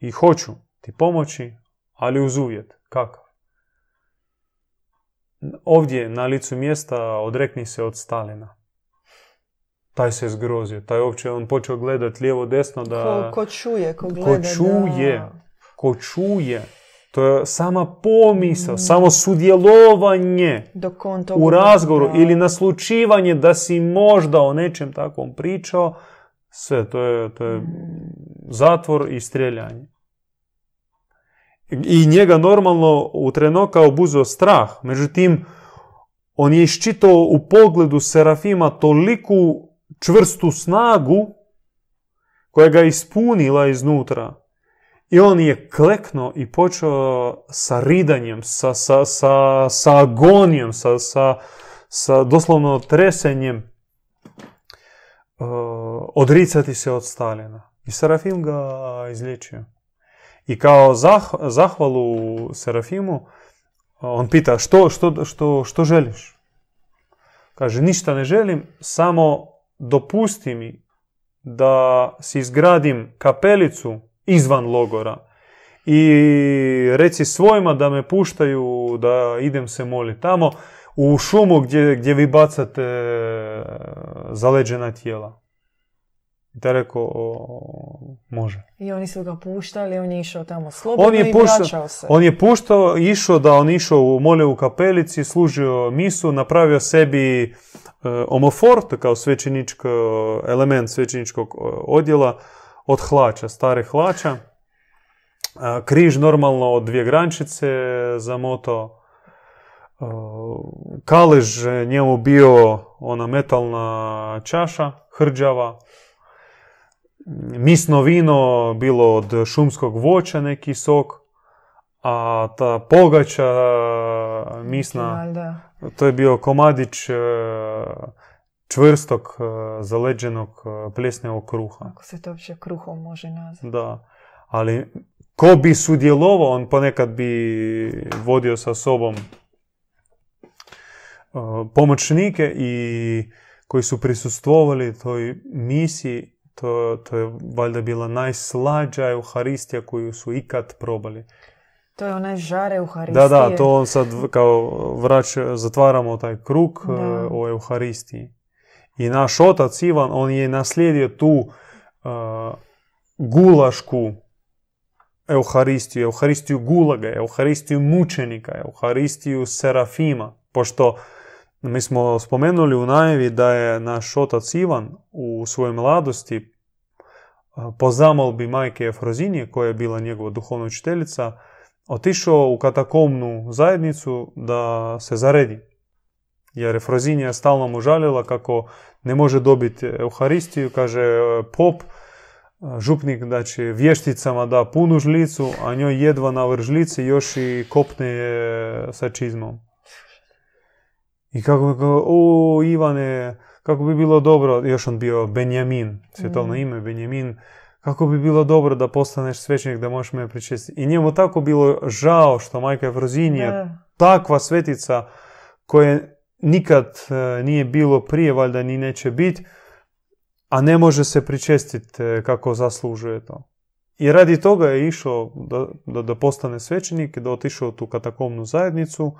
i hoću ti pomoći, ali uz uvjet. Kakav? Ovdje na licu mjesta odrekni se od Stalina. Taj se zgrozio, taj uopće on počeo gledati lijevo desno da... Ko, ko čuje, ko gleda. Ko čuje, da. ko čuje. To je sama pomisao, samo sudjelovanje u razgovoru da. ili naslučivanje da si možda o nečem takvom pričao, sve, to je, to je zatvor i streljanje. I njega normalno u trenoka obuzeo strah, međutim, on je iščitao u pogledu Serafima toliku čvrstu snagu koja ga ispunila iznutra. I on je kleknuo i počeo sa ridanjem, sa, sa, sa, sa agonijom, sa, sa, sa doslovno tresenjem uh, odricati se od Stalina. I Serafim ga izliječio. I kao zah- zahvalu Serafimu, on pita što, što, što, što želiš? Kaže, ništa ne želim, samo dopusti mi da si izgradim kapelicu izvan logora i reci svojima da me puštaju da idem se moliti tamo u šumu gdje, gdje vi bacate e, zaleđena tijela. I taj rekao, o, može. I oni su ga puštali, on je išao tamo slobodno On je, i puštao, vraćao se. on je puštao, išao da on išao u molio u kapelici, služio misu, napravio sebi e, omofor, to kao svećeničko, element svećeničkog e, odjela, od hlača, stare hlača. A, križ normalno od dvije grančice zamotao. E, Kalež e, njemu bio ona metalna čaša, hrđava. Misno vino bilo od šumskog voća neki sok. A ta pogača misna, to je bio komadić e, čvrstog, e, zaleđenog e, pljesnevog kruha. Ako se to uopće kruhom može nazvati. Da, ali ko bi sudjelovao, on ponekad bi vodio sa sobom uh, pomoćnike i koji su prisustvovali toj misiji, to, to je valjda bila najslađa euharistija koju su ikad probali. To je onaj žare Euharistije. Da, da, to on sad kao vrać, zatvaramo taj krug Da. o euharistiji. I naš otac Ivan, on je naslijedio tu uh, gulašku euharistiju, euharistiju gulaga, euharistiju mučenika, euharistiju serafima, pošto mi smo spomenuli u najavi da je naš otac Ivan u svojoj mladosti a, po zamolbi majke Efrozinije, koja je bila njegova duhovna učiteljica, otišao u katakomnu zajednicu da se zaredi. Jer Efrozinija stalno mu žalila kako ne može dobiti Euharistiju, kaže pop, župnik da će vješticama da punu žlicu, a njoj jedva na vrh žlice još i kopne je sa čizmom. I kako bi kao, o Ivane, kako bi bilo dobro, još on bio Benjamin, svjetovno Mm. ime Benjamin, kako bi bilo dobro da postaneš svećenik da možeš me pričestiti. I njemu tako bilo žao što majka Efrozinija, Da. takva svetica koje nikad e, nije bilo prije, valjda ni neće biti, a ne može se pričestiti e, kako zaslužuje to. I radi toga je išao da, da, da postane svećenik, da otišao u tu katakomnu zajednicu,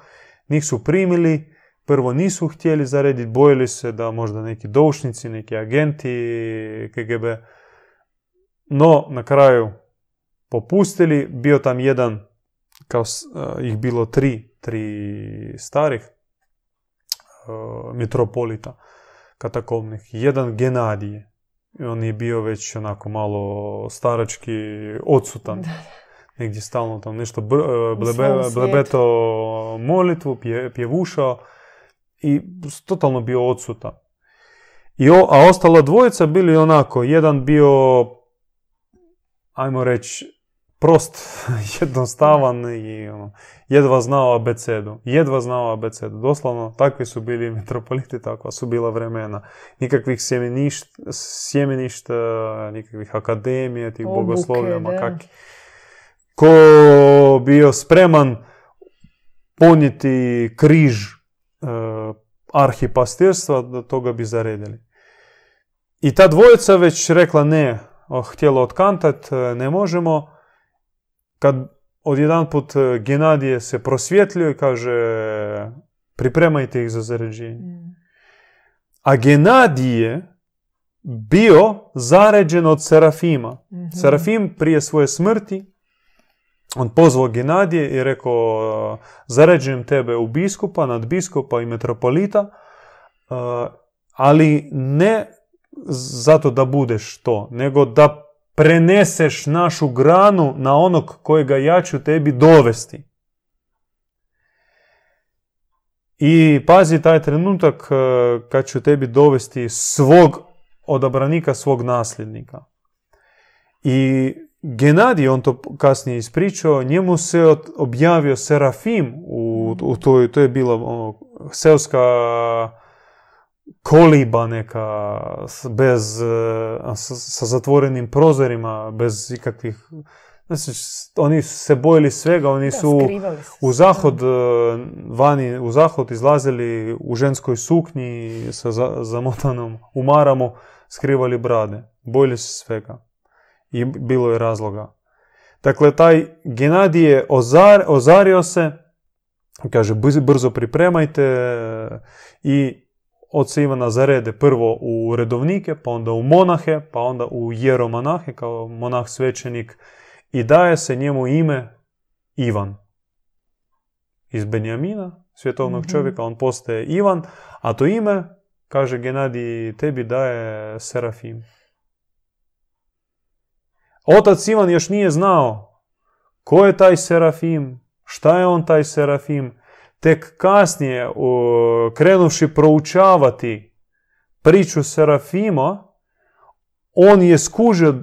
njih su primili, prvo nisu htjeli zarediti, bojili se da možda neki doušnici, neki agenti KGB, no na kraju popustili, bio tam jedan, kao e, ih bilo tri, tri starih mitropolita katakomnih. Jedan Genadije. On je bio već onako malo starački odsutan. Negdje stalno tam nešto e, blebe- blebeto molitvu, pje, pjevušao i totalno bio odsutan. I o, a ostala dvojica bili onako, jedan bio, ajmo reći, prost, jednostavan i ono, jedva znao abecedu. Jedva znao abecedu. Doslovno, takvi su bili metropoliti, takva su bila vremena. Nikakvih sjemeništa, sjemeništa nikakvih akademija, tih Obuke, bogoslovija, ma da. kak. Ko bio spreman ponijeti križ e, arhipastirstva, do toga bi zaredili. I ta dvojica već rekla ne, o, htjela otkantat, ne možemo. Kad odjedanput e, Genadije se prosvjetljio i kaže pripremajte ih za zaređenje. Mm. A Genadije bio zaređen od Serafima. Mhm. Serafim prije svoje smrti on pozvao Genadije i rekao zaređujem tebe u biskupa, nadbiskupa i metropolita, uh, ali ne zato da budeš to, nego da preneseš našu granu na onog kojega ja ću tebi dovesti. I pazi taj trenutak uh, kad ću tebi dovesti svog odabranika, svog nasljednika. I Genadij, on to kasnije ispričao, njemu se objavio Serafim, u, u toj, to je bila ono, seoska koliba neka, bez, e, sa, zatvorenim prozorima, bez ikakvih... Znači, oni su se bojili svega, oni su u zahod, e, vani, u zahod izlazili u ženskoj suknji sa za- zamotanom u maramu, skrivali brade. Bojili se svega. I bilo je razloga. Dakle, taj Genadij je ozar, ozario se, kaže, "Brz- brzo pripremajte i oca Ivana zarede prvo u redovnike, pa onda u monahe, pa onda u jeromanahe kao monah svećenik i daje se njemu ime Ivan. Iz Benjamina, svjetovnog Mhm. čovjeka, on postaje Ivan, a to ime, kaže Genadij, tebi daje Serafim. Otac Ivan još nije znao ko je taj Serafim, šta je on taj Serafim, tek kasnije, o, krenuvši proučavati priču Serafima, on je skužio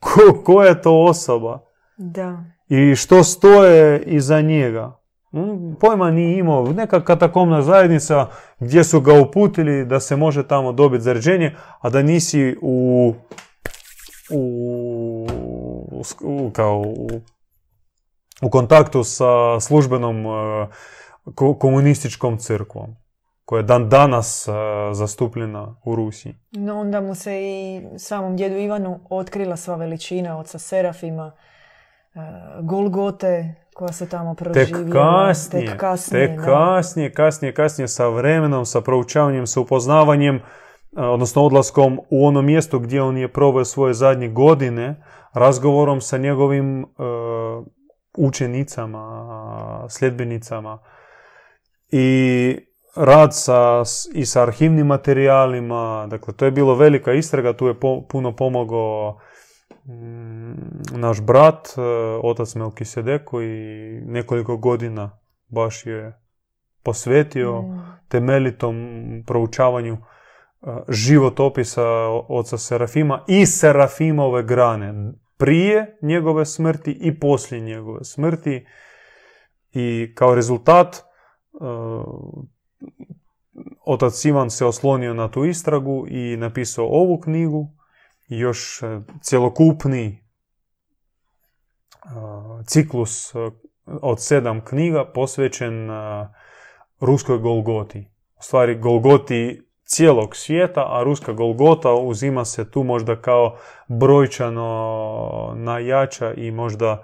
ko, ko je to osoba Da. i što stoje iza njega. Mm, Pojma nije imao, neka katakomna zajednica gdje su ga uputili da se može tamo dobiti zaređenje, a da nisi u, u, u- kao u, u kontaktu sa službenom ko- komunističkom crkvom koja je dan danas e, zastupljena u Rusiji. No onda mu se i samom djedu Ivanu otkrila sva veličina oca Serafima, e, Golgote koja se tamo Tek proživjela. kasnije, Tek kasnije, tek kasnije, kasnije, kasnije sa vremenom, sa proučavanjem, sa upoznavanjem, e, odnosno odlaskom u ono mjesto gdje on je proveo svoje zadnje godine, razgovorom sa njegovim učenicama, sljedbenicama i rad sa, i sa arhivnim materijalima, dakle to je bilo velika istraga, tu je po- puno pomogao mm, naš brat, e, otac Melkisedek koji nekoliko godina baš je posvetio Mm. temeljitom proučavanju e, životopisa oca Serafima i Serafimove grane prije njegove smrti i poslije njegove smrti i kao rezultat otac Ivan se oslonio na tu istragu i napisao ovu knjigu još e, cjelokupni e, ciklus e, od sedam knjiga posvećen ruskoj Golgoti. U stvari Golgoti cijelog svijeta, a ruska Golgota uzima se tu možda kao brojčano najjača i možda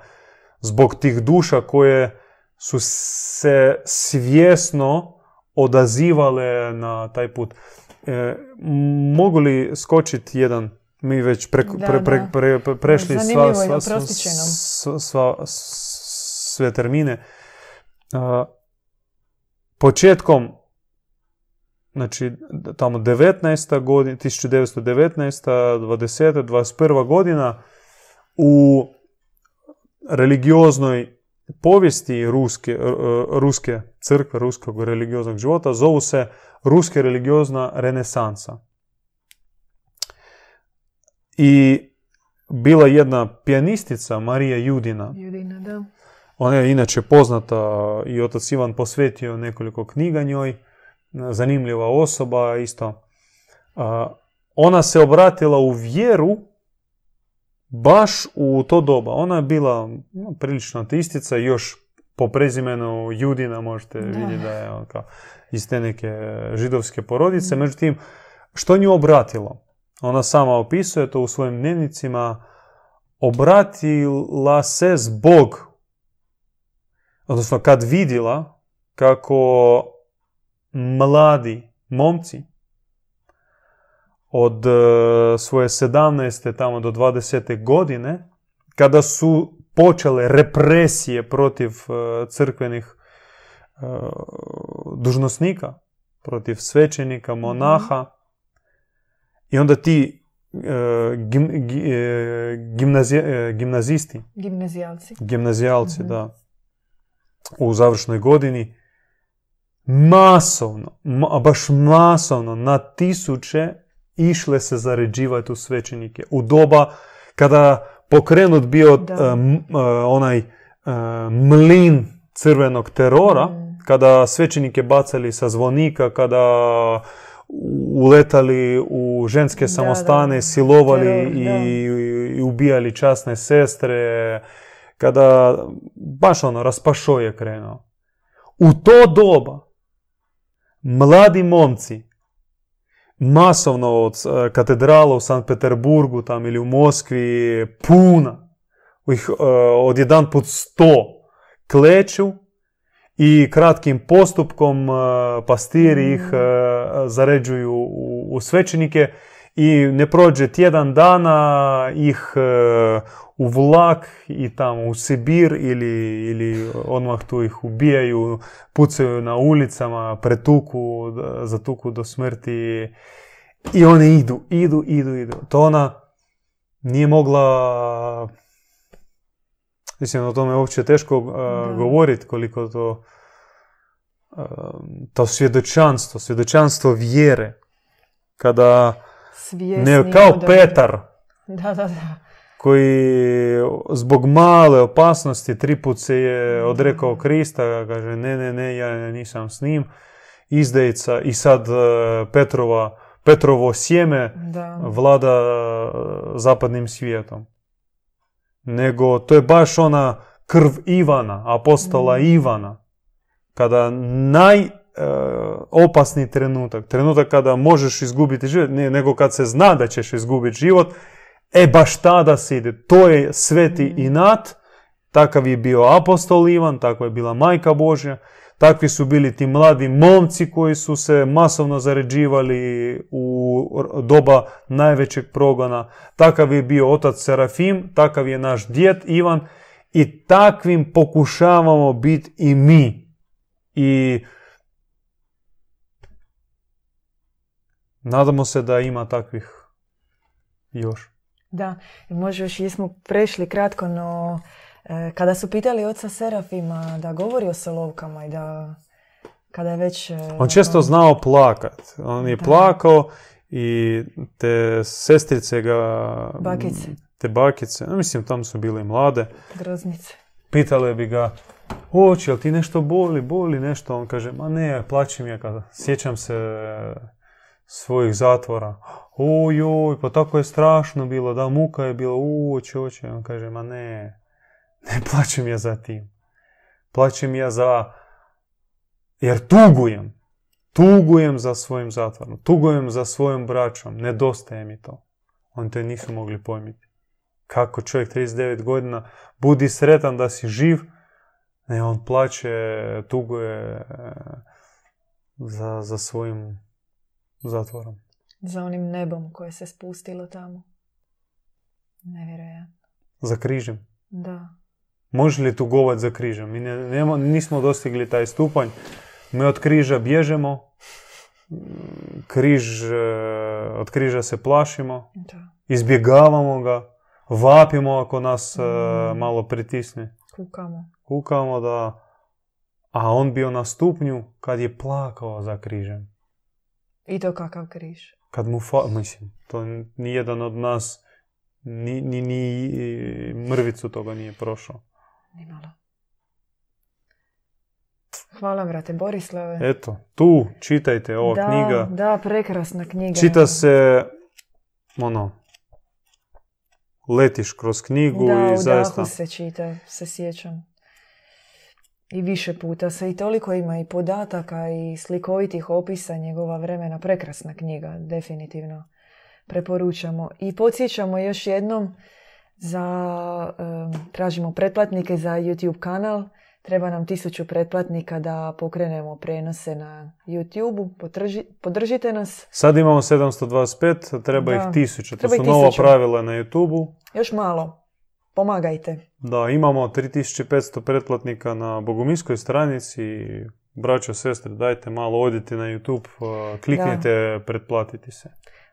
zbog tih duša koje su se svjesno odazivale na taj put. E, mogu li skočiti jedan, mi već pre, pre, pre, pre- pre- prešli sva, sva, sva, sva- sve termine. A, početkom znači tamo 19. godina, 1919. 20. 21. godina u religioznoj povijesti ruske, ruske crkve, ruskog religioznog života zovu se ruske religiozna renesansa. I bila jedna pijanistica Marija Judina, Judina, da. ona je inače poznata i otac Ivan posvetio nekoliko knjiga njoj, zanimljiva osoba isto. Ona se obratila u vjeru baš u to doba. Ona je bila no, prilično ateistica, još po prezimenu Judina možete Da. vidjeti da je on kao iz te neke židovske porodice. Međutim, što nju obratilo? Ona sama opisuje to u svojim dnevnicima. Obratila se zbog, odnosno kad vidjela kako mladi momci od e, svoje 17. tamo do 20. godine, kada su počele represije protiv e, crkvenih e, dužnosnika, protiv svećenika, monaha, i onda ti gim- gi- gimnazi- gimnazisti, Gimnazijalci. gimnazijalci, Mhm. da, u završnoj godini, masovno, ma, baš masovno, na tisuće išle se zaređivati u svećenike. U doba kada pokrenut bio Da. m- e, onaj e, mlin crvenog terora, Mm. kada svećenike bacali sa zvonika, kada uletali u ženske Da, samostane, da. silovali Teror, i, da. i ubijali časne sestre, kada baš ono raspašo je krenuo. U to doba mladi momci masovno od e, katedrala u Sankt Peterburgu tam ili u Moskvi puna, ih e, od jedan put sto kleću i kratkim postupkom pastiri ih zaređuju u, u svećenike i ne prođe tjedan dana ih u vlak i tamo u Sibir ili, ili odmah tu ih ubijaju, pucaju na ulicama, pretuku, zatuku do smrti i oni idu, idu, idu, idu. To ona nije mogla Mislim, o tome je uopće teško uh, govoriti koliko to uh, to svjedočanstvo, svjedočanstvo vjere. Kada ne, kao Petar. Da, da, da koji zbog male opasnosti tri put se je odrekao Krista, kaže ne, ne, ne, ja nisam s njim, izdajica i sad e, Petrova, Petrovo sjeme da. vlada e, zapadnim svijetom. Nego to je baš ona krv Ivana, apostola mm. Ivana, kada naj opasni trenutak, trenutak kada možeš izgubiti život, ne, nego kad se zna da ćeš izgubiti život, E baš tada se ide. To je sveti mm. inat. Takav je bio apostol Ivan, takva je bila majka Božja. Takvi su bili ti mladi momci koji su se masovno zaređivali u doba najvećeg progona. Takav je bio otac Serafim, takav je naš djet Ivan i takvim pokušavamo biti i mi. I nadamo se da ima takvih još. Da, može još jesmo prešli kratko, no e, kada su pitali oca Serafima da govori o solovkama i da kada je već... E, on često znao plakat. On je plakao i te sestrice ga... Bakice. Te bakice, mislim tam su bile mlade. Groznice. Pitale bi ga, oči, jel ti nešto boli, boli nešto? On kaže, ma ne, plaćim ja kada sjećam se svojih zatvora. Oj, pa tako je strašno bilo, da, muka je bilo, uoće, oće. On kaže, ma ne, ne plaćem ja za tim. Plaćem ja za, jer tugujem. Tugujem za svojim zatvorom, tugujem za svojom braćom, nedostaje mi to. Oni to nisu mogli pojmiti. Kako čovjek 39 godina budi sretan da si živ, ne, on plaće, tuguje e, za, za svojim zatvorom. Za onim nebom koje se spustilo tamo. Nevjerojatno. Za križem? Da. Može li tugovati za križem? Mi ne, nismo dostigli taj stupanj. Mi od križa bježemo. Križ, e, od križa se plašimo. Da. Izbjegavamo ga. Vapimo ako nas e, mm. malo pritisne. Kukamo. Kukamo da... A on bio na stupnju kad je plakao za križem. I to kakav križ? Kad mu fa... Mislim, to nijedan od nas ni, ni, ni mrvicu toga nije prošao. Nimalo. Hvala, brate Borislave. Eto, tu čitajte ova da, knjiga. Da, prekrasna knjiga. Čita se, ono, letiš kroz knjigu da, i zaista... Da, se čita, se sjećam i više puta se i toliko ima i podataka i slikovitih opisa njegova vremena. Prekrasna knjiga, definitivno preporučamo. I podsjećamo još jednom za, tražimo pretplatnike za YouTube kanal. Treba nam tisuću pretplatnika da pokrenemo prenose na YouTube-u. podržite nas. Sad imamo 725, treba ih tisuću. To su nova pravila na YouTube-u. Još malo. Pomagajte. Da, imamo 3500 pretplatnika na Boguminskoj stranici. Braćo, sestre, dajte malo, odite na YouTube, uh, kliknite, pretplatiti se.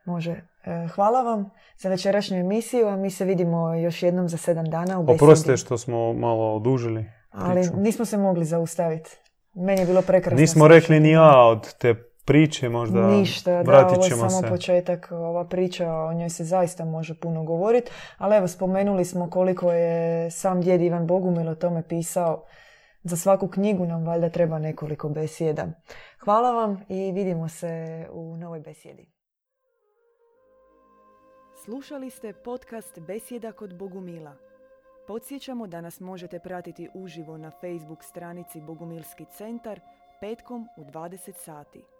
Može. E, hvala vam za večerašnju emisiju, a mi se vidimo još jednom za sedam dana u besedi. Oprostite što smo malo odužili. Ali nismo se mogli zaustaviti. Meni je bilo prekrasno. Nismo rekli ni ja od te priče možda Ništa, da, ovo je samo početak, ova priča, o njoj se zaista može puno govoriti, ali evo spomenuli smo koliko je sam djed Ivan Bogumil o tome pisao. Za svaku knjigu nam valjda treba nekoliko besjeda. Hvala vam i vidimo se u novoj besjedi. Slušali ste podcast Besjeda kod Bogumila. Podsjećamo da nas možete pratiti uživo na Facebook stranici Bogumilski centar petkom u 20 sati.